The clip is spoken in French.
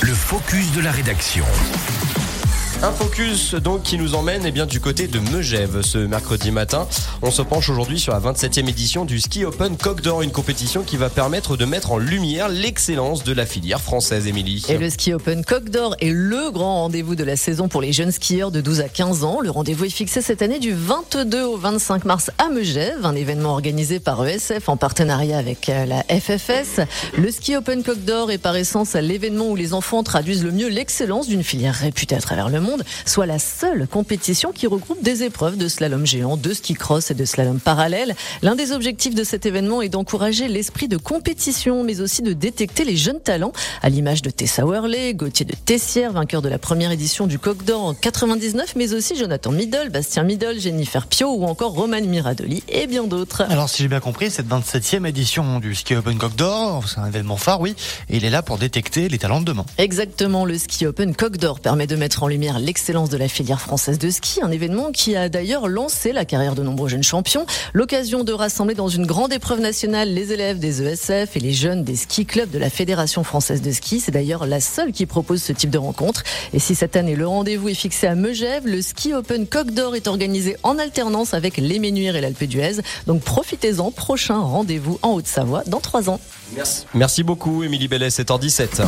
Le focus de la rédaction. Un focus donc qui nous emmène eh bien, du côté de Megève ce mercredi matin. On se penche aujourd'hui sur la 27e édition du Ski Open Coq d'Or, une compétition qui va permettre de mettre en lumière l'excellence de la filière française, Émilie. Et le Ski Open Coq d'Or est le grand rendez-vous de la saison pour les jeunes skieurs de 12 à 15 ans. Le rendez-vous est fixé cette année du 22 au 25 mars à Megève, un événement organisé par ESF en partenariat avec euh, la FFS. Le Ski Open Coq d'Or est par essence l'événement où les enfants traduisent le mieux l'excellence d'une filière réputée à travers le monde soit la seule compétition qui regroupe des épreuves de slalom géant, de ski cross et de slalom parallèle. L'un des objectifs de cet événement est d'encourager l'esprit de compétition, mais aussi de détecter les jeunes talents, à l'image de Tessa Worley, Gauthier de Tessière, vainqueur de la première édition du Coq d'Or en 99, mais aussi Jonathan Middle, Bastien Middle, Jennifer Pio ou encore Roman Miradoli et bien d'autres. Alors si j'ai bien compris, cette 27e édition du Ski Open Coq d'Or, c'est un événement phare, oui, et il est là pour détecter les talents de demain. Exactement, le Ski Open Coq d'Or permet de mettre en lumière l'excellence de la filière française de ski, un événement qui a d'ailleurs lancé la carrière de nombreux jeunes champions. L'occasion de rassembler dans une grande épreuve nationale les élèves des ESF et les jeunes des ski clubs de la Fédération française de ski. C'est d'ailleurs la seule qui propose ce type de rencontre. Et si cette année le rendez-vous est fixé à Megève, le Ski Open Coq d'Or est organisé en alternance avec l'Éménuire et l'Alpe d'Huez. Donc profitez-en, prochain rendez-vous en Haute-Savoie dans trois ans. Merci, Merci beaucoup, Émilie Bellet, 7h17.